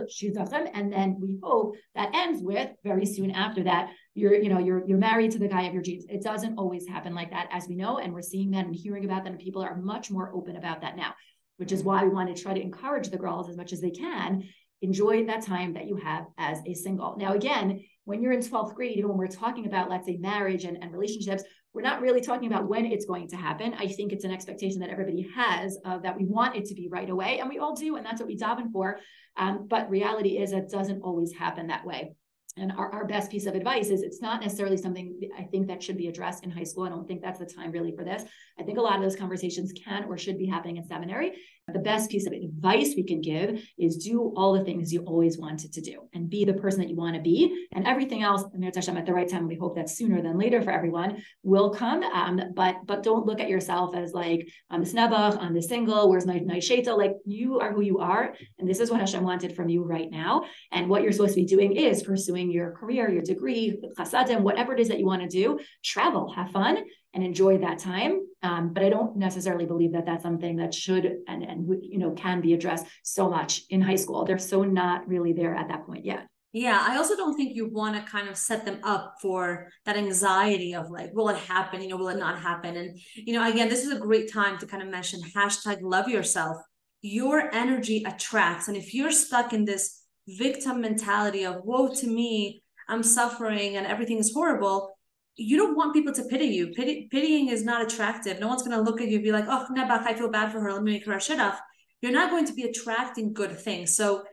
and then we hope that ends with very soon after that, you're, you know, you're you're married to the guy of your dreams. It doesn't always happen like that, as we know, and we're seeing that and hearing about that, and people are much more open about that now, which is why we want to try to encourage the girls as much as they can. Enjoy that time that you have as a single. Now, again, when you're in 12th grade, even when we're talking about, let's say, marriage and, and relationships, we're not really talking about when it's going to happen. I think it's an expectation that everybody has uh, that we want it to be right away, and we all do, and that's what we daven for. Um, but reality is it doesn't always happen that way. And our, our best piece of advice is it's not necessarily something I think that should be addressed in high school. I don't think that's the time really for this. I think a lot of those conversations can or should be happening in seminary. The best piece of advice we can give is do all the things you always wanted to do and be the person that you want to be. And everything else, at the right time, we hope that sooner than later for everyone will come. Um, but but don't look at yourself as like, I'm snebach, I'm the single, where's my, my sheta? Like you are who you are. And this is what Hashem wanted from you right now. And what you're supposed to be doing is pursuing your career, your degree, chasadim, whatever it is that you want to do, travel, have fun, and enjoy that time. Um, but I don't necessarily believe that that's something that should and and you know can be addressed so much in high school. They're so not really there at that point yet. Yeah, I also don't think you want to kind of set them up for that anxiety of like, will it happen? You know, will it not happen? And you know, again, this is a great time to kind of mention hashtag love yourself. Your energy attracts, and if you're stuck in this victim mentality of woe to me, I'm suffering and everything is horrible, you don't want people to pity you. Pity, pitying is not attractive. No one's going to look at you and be like, oh, Nebach, I feel bad for her. Let me make her a shidduch. You're not going to be attracting good things. So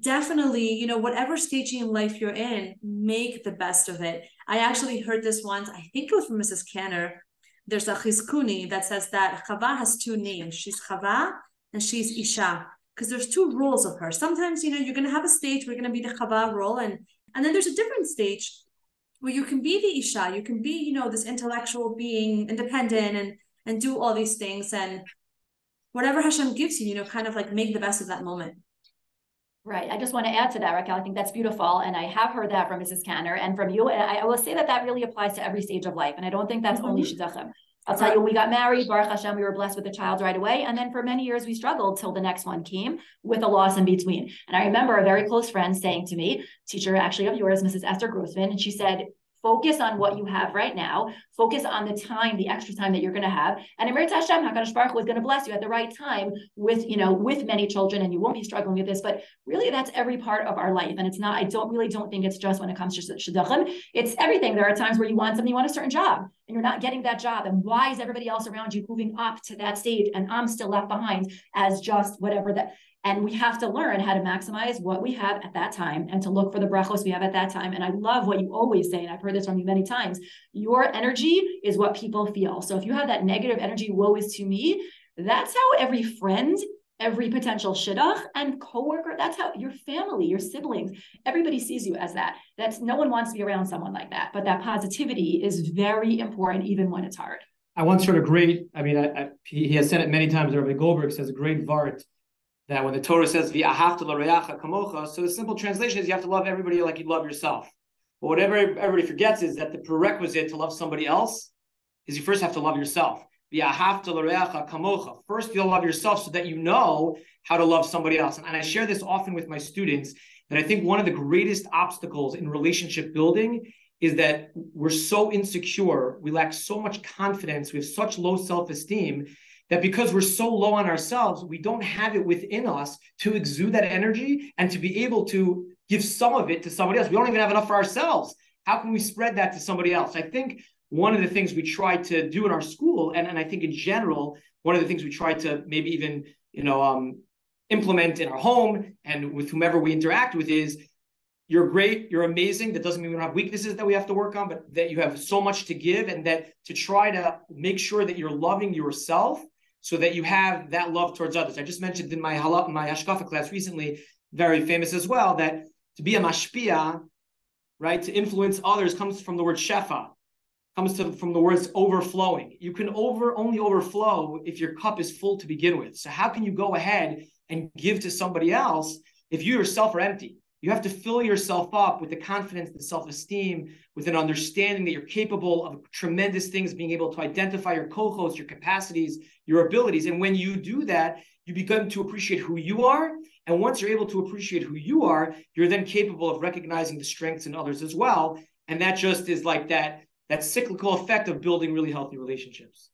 definitely, you know, whatever stage in life you're in, make the best of it. I actually heard this once, I think it was from Mrs. Canner. There's a chizkuni that says that Chava has two names. She's Chava and she's Isha. Because there's two roles of her. Sometimes, you know, you're going to have a stage where you're going to be the Chava role. And, and then there's a different stage where you can be the Isha, you can be, you know, this intellectual being, independent and and do all these things and whatever Hashem gives you, you know, kind of like make the best of that moment. Right. I just want to add to that, Raquel. I think that's beautiful. And I have heard that from Mrs. Canner and from you. And I, will say that that really applies to every stage of life. And I don't think that's mm-hmm. only Shidduchim. I'll tell you, we got married, Baruch Hashem, we were blessed with a child right away. And then for many years, we struggled till the next one came with a loss in between. And I remember a very close friend saying to me, teacher actually of yours, Mrs. Esther Grossman, and she said, focus on what you have right now. Focus on the time, the extra time that you're going to have. And Emir Hashem, HaKadosh Baruch was going to bless you at the right time with, you know, with many children and you won't be struggling with this. But really that's every part of our life. And it's not, I don't really don't think it's just when it comes to shidduchim. It's everything. There are times where you want something, you want a certain job and you're not getting that job. And why is everybody else around you moving up to that stage and I'm still left behind as just whatever that and we have to learn how to maximize what we have at that time and to look for the brachos we have at that time. And I love what you always say, and I've heard this from you many times. Your energy is what people feel. So if you have that negative energy, woe is to me, that's how every friend, every potential shidduch and coworker, that's how your family, your siblings, everybody sees you as that. That's no one wants to be around someone like that. But that positivity is very important, even when it's hard. I once heard a great, I mean, I, I, he has said it many times, Rabbi Goldberg says a great vart that when the Torah says v'ahavta l'reyacha kamocha, so the simple translation is you have to love everybody like you love yourself. But whatever everybody forgets is that the prerequisite to love somebody else is you first have to love yourself. V'ahavta l'reyacha kamocha. First, you'll love yourself so that you know how to love somebody else. And I share this often with my students that I think one of the greatest obstacles in relationship building is that we're so insecure, we lack so much confidence, we have such low self-esteem that because we're so low on ourselves, we don't have it within us to exude that energy and to be able to give some of it to somebody else. We don't even have enough for ourselves. How can we spread that to somebody else? I think one of the things we try to do in our school, and, and I think in general, one of the things we try to maybe even, you know, um, implement in our home and with whomever we interact with is you're great, you're amazing. That doesn't mean we don't have weaknesses that we have to work on, but that you have so much to give and that to try to make sure that you're loving yourself so that you have that love towards others. I just mentioned in my halal, my hashkafa class recently, very famous as well, that to be a mashpia, right, to influence others comes from the word shefa, comes to, from the words overflowing. You can over only overflow if your cup is full to begin with. So how can you go ahead and give to somebody else if you yourself are empty? You have to fill yourself up with the confidence, the self esteem, with an understanding that you're capable of tremendous things, being able to identify your kochos, your capacities, your abilities. And when you do that, you begin to appreciate who you are. And once you're able to appreciate who you are, you're then capable of recognizing the strengths in others as well. And that just is like that that cyclical effect of building really healthy relationships.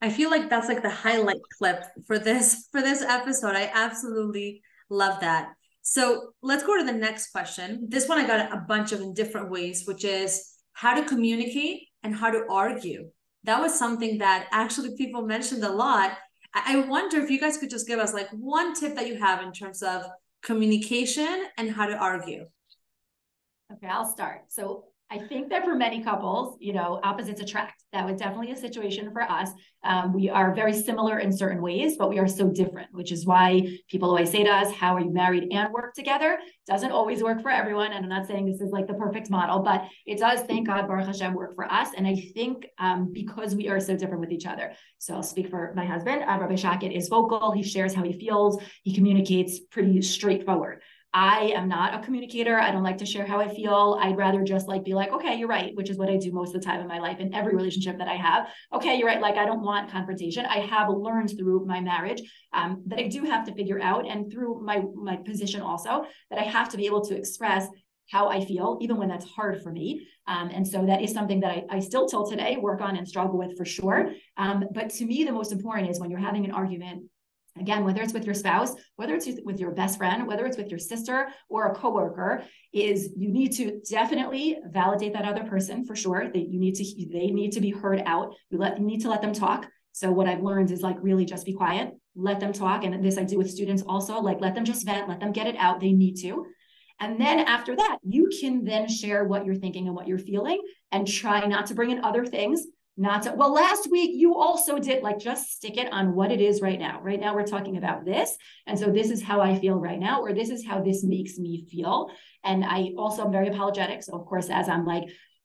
I feel like that's like the highlight clip for this for this episode. I absolutely love that. So let's go to the next question. This one I got a bunch of in different ways, which is how to communicate and how to argue. That was something that actually people mentioned a lot. I wonder if you guys could just give us like one tip that you have in terms of communication and how to argue. Okay, I'll start. So I think that for many couples, you know, opposites attract. That was definitely a situation for us. Um, we are very similar in certain ways, but we are so different, which is why people always say to us, How are you married and work together? Doesn't always work for everyone. And I'm not saying this is like the perfect model, but it does, thank God, Baruch Hashem, work for us. And I think um, because we are so different with each other. So I'll speak for my husband. Uh, Rabbi Schochet is vocal. He shares how he feels, he communicates pretty straightforward. I am not a communicator. I don't like to share how I feel. I'd rather just like be like, okay, you're right, which is what I do most of the time in my life in every relationship that I have. Okay, you're right. Like I don't want confrontation. I have learned through my marriage um, that I do have to figure out, and through my my position also that I have to be able to express how I feel, even when that's hard for me. Um, and so that is something that I, I, still till today work on and struggle with for sure. Um, but to me, the most important is when you're having an argument again whether it's with your spouse whether it's with your best friend whether it's with your sister or a coworker is you need to definitely validate that other person for sure that you need to they need to be heard out. You let you need to let them talk. So what i've learned is like really just be quiet let them talk. And this i do with students also like let them just vent let them get it out. They need to. And then after that you can then share what you're thinking and what you're feeling and try not to bring in other things not to, well, last week you also did like just stick it on what it is right now. Right now, we're talking about this. And so this is how I feel right now, or this is how this makes me feel. And I also am very apologetic. So, of course, as I'm like,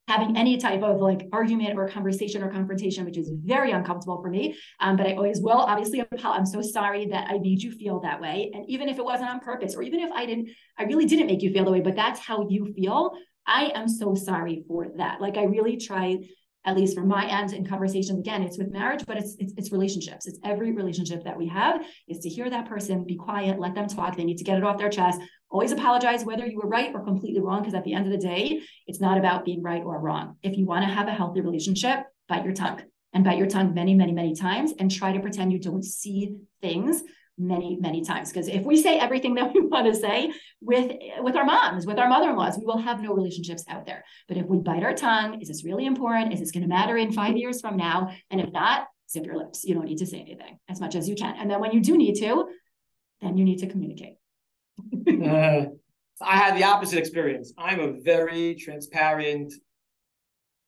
having any type of like argument or conversation or confrontation, which is very uncomfortable for me. Um, but I always will. Obviously, I'm so sorry that I made you feel that way. And even if it wasn't on purpose, or even if I didn't, I really didn't make you feel that way, but that's how you feel. I am so sorry for that. Like I really try at least from my end in conversations again it's with marriage but it's, it's it's relationships. It's every relationship that we have is to hear that person be quiet let them talk. They need to get it off their chest. Always apologize whether you were right or completely wrong because at the end of the day it's not about being right or wrong. If you want to have a healthy relationship bite your tongue and bite your tongue many many many times and try to pretend you don't see things many many times. Because if we say everything that we want to say with with our moms with our mother-in-laws we will have no relationships out there. But if we bite our tongue is this really important? Is this going to matter in five years from now? And if not zip your lips. You don't need to say anything as much as you can. And then when you do need to then you need to communicate. Uh, i had the opposite experience. I'm a very transparent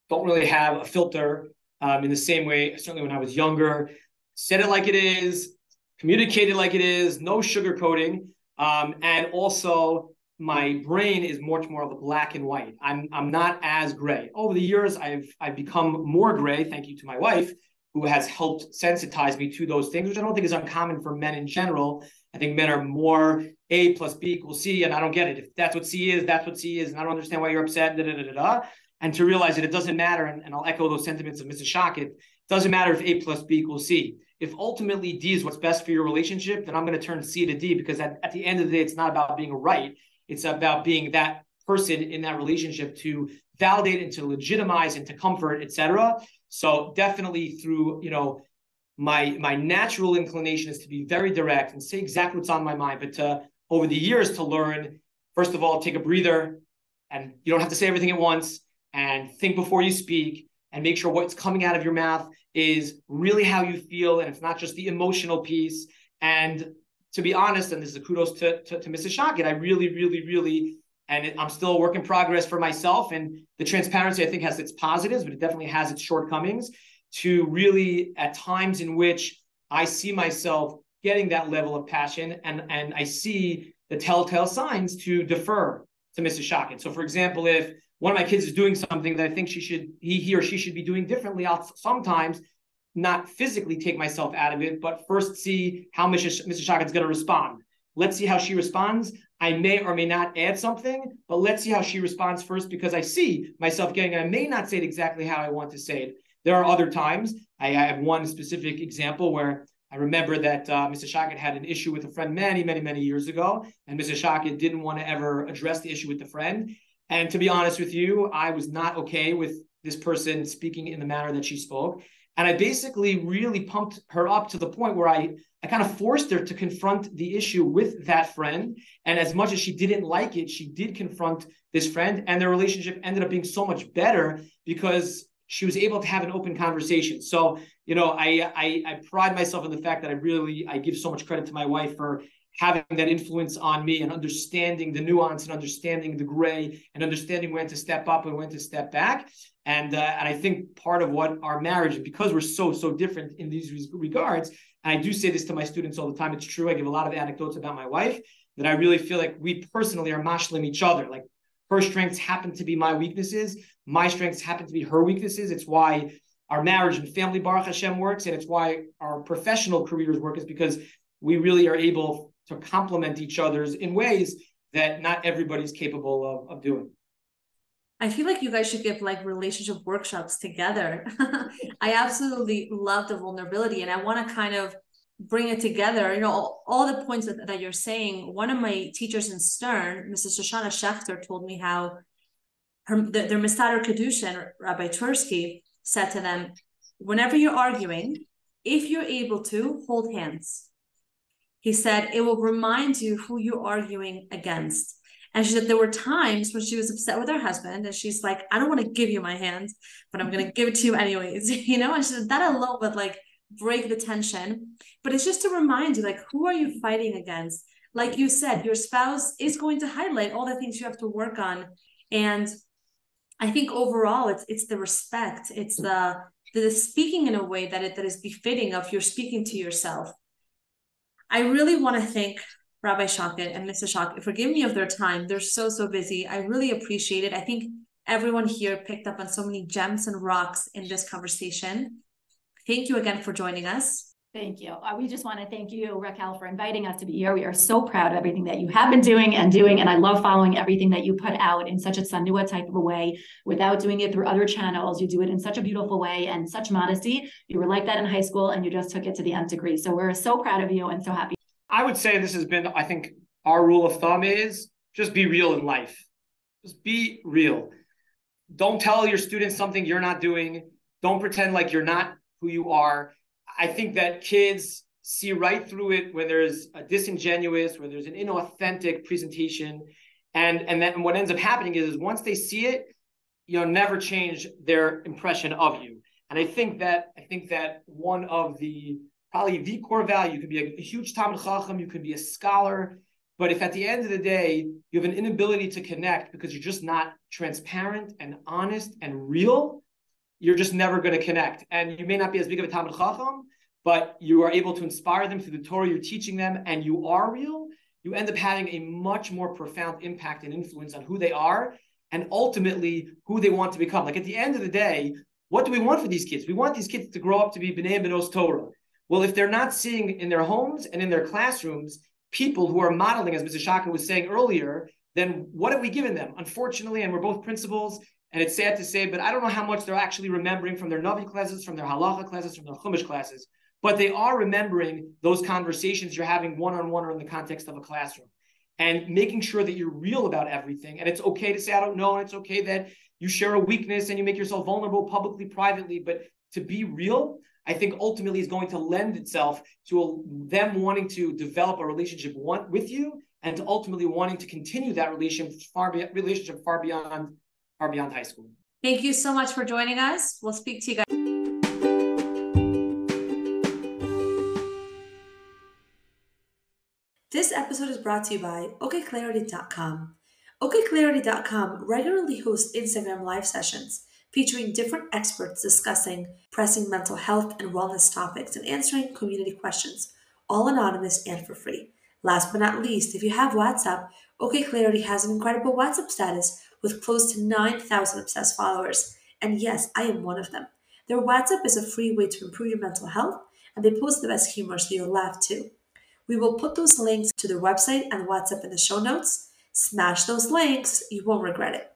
don't really have a filter um, in the same way certainly when i was younger. Said it like it is communicate it like it is, no sugarcoating. Um, and also, my brain is much more of a black and white. I'm I'm not as gray. Over the years, I've I've become more gray. Thank you to my wife, who has helped sensitize me to those things, which I don't think is uncommon for men in general. I think men are more A plus B equals C, and I don't get it. If that's what C is, that's what C is, and I don't understand why you're upset. Da, da, da, da, da. And to realize that it doesn't matter, and, and I'll echo those sentiments of Mrs. Schochet, doesn't matter if A plus B equals C if ultimately D is what's best for your relationship, then I'm going to turn C to D because at, at the end of the day, it's not about being right. It's about being that person in that relationship to validate and to legitimize and to comfort, etc. So definitely through, you know, my my natural inclination is to be very direct and say exactly what's on my mind, but to over the years to learn, first of all, take a breather and you don't have to say everything at once and think before you speak and make sure what's coming out of your mouth is really how you feel and it's not just the emotional piece. And to be honest, and this is a kudos to, to, to Mrs. Schochet, I really, really, really, and I'm still a work in progress for myself. And the transparency, I think, has its positives, but it definitely has its shortcomings to really, at times in which I see myself getting that level of passion and, and I see the telltale signs to defer to Mrs. Schochet. So, for example, if one of my kids is doing something that I think she should, he, he or she should be doing differently, I'll sometimes not physically take myself out of it, but first see how Mrs. Mrs. Schochet's going to respond. Let's see how she responds. I may or may not add something, but let's see how she responds first because I see myself getting. I may not say it exactly how I want to say it. There are other times. I, I have one specific example where I remember that uh, Mr. Schochet had an issue with a friend many, many, many years ago, and Mr. Schochet didn't want to ever address the issue with the friend. And to be honest with you, I was not okay with this person speaking in the manner that she spoke. And I basically really pumped her up to the point where I, I kind of forced her to confront the issue with that friend. And as much as she didn't like it, she did confront this friend. And their relationship ended up being so much better because she was able to have an open conversation. So, you know, I, I, I pride myself in the fact that I really I give so much credit to my wife for having that influence on me and understanding the nuance and understanding the gray and understanding when to step up and when to step back. And uh, and I think part of what our marriage, because we're so so different in these regards, and I do say this to my students all the time. It's true. I give a lot of anecdotes about my wife that I really feel like we personally are mashlim each other. Like her strengths happen to be my weaknesses. My strengths happen to be her weaknesses. It's why our marriage and family Baruch Hashem works, and it's why our professional careers work, is because we really are able to complement each other's in ways that not everybody's capable of, of doing. I feel like you guys should give like relationship workshops together. I absolutely love the vulnerability and I want to kind of bring it together. You know, all, all the points that, that you're saying. One of my teachers in Stern, Mrs. Shoshana Schechter, told me how her the, their Mesader Kiddushin, Rabbi Twersky, said to them, whenever you're arguing, if you're able to, hold hands. He said it will remind you who you're arguing against. And she said there were times when she was upset with her husband, and she's like, I don't want to give you my hand, but I'm going to give it to you anyways. You know, and she said that alone would like break the tension. But it's just to remind you, like, who are you fighting against? Like you said, your spouse is going to highlight all the things you have to work on. And I think overall it's it's the respect, it's the the speaking in a way that it that is befitting of you're speaking to yourself. I really want to thank Rabbi Schochet and Mr. Schochet for giving me of their time. They're so, so busy. I really appreciate it. I think everyone here picked up on so many gems and rocks in this conversation. Thank you again for joining us. Thank you. Uh, we just want to thank you, Raquel, for inviting us to be here. We are so proud of everything that you have been doing and doing, and I love following everything that you put out in such a tsanua type of a way without doing it through other channels. You do it in such a beautiful way and such modesty. You were like that in high school, and you just took it to the nth degree. So we're so proud of you and so happy. I would say this has been, I think, our rule of thumb is just be real in life. Just be real. Don't tell your students something you're not doing. Don't pretend like you're not who you are I think that kids see right through it when there's a disingenuous, where there's an inauthentic presentation. And, and then what ends up happening is, is once they see it, you'll never change their impression of you. And I think that I think that one of the probably the core value, you could be a, a huge Talmid Chacham, you could be a scholar, but if at the end of the day you have an inability to connect because you're just not transparent and honest and real, you're just never going to connect. And you may not be as big of a Talmid Chacham, but you are able to inspire them through the Torah you're teaching them, and you are real. You end up having a much more profound impact and influence on who they are and ultimately who they want to become. Like at the end of the day, what do we want for these kids? We want these kids to grow up to be B'nai B'nos Torah. Well, if they're not seeing in their homes and in their classrooms people who are modeling, as Mr. Schochet was saying earlier, then what have we given them? Unfortunately, and we're both principals, and it's sad to say, but I don't know how much they're actually remembering from their Navi classes, from their Halacha classes, from their Chumash classes, but they are remembering those conversations you're having one on one or in the context of a classroom and making sure that you're real about everything. And it's okay to say, I don't know. And it's okay that you share a weakness and you make yourself vulnerable publicly, privately, but to be real, I think ultimately is going to lend itself to a, them wanting to develop a relationship one, with you and to ultimately wanting to continue that relationship far, be, relationship far beyond far beyond high school. Thank you so much for joining us. We'll speak to you guys. This episode is brought to you by OkClarity.com. OkClarity.com regularly hosts Instagram live sessions featuring different experts discussing pressing mental health and wellness topics and answering community questions, all anonymous and for free. Last but not least, if you have WhatsApp, OK Clarity has an incredible WhatsApp status with close to 9,000 obsessed followers. And yes, I am one of them. Their WhatsApp is a free way to improve your mental health, and they post the best humor so you'll laugh too. We will put those links to their website and WhatsApp in the show notes. Smash those links, you won't regret it.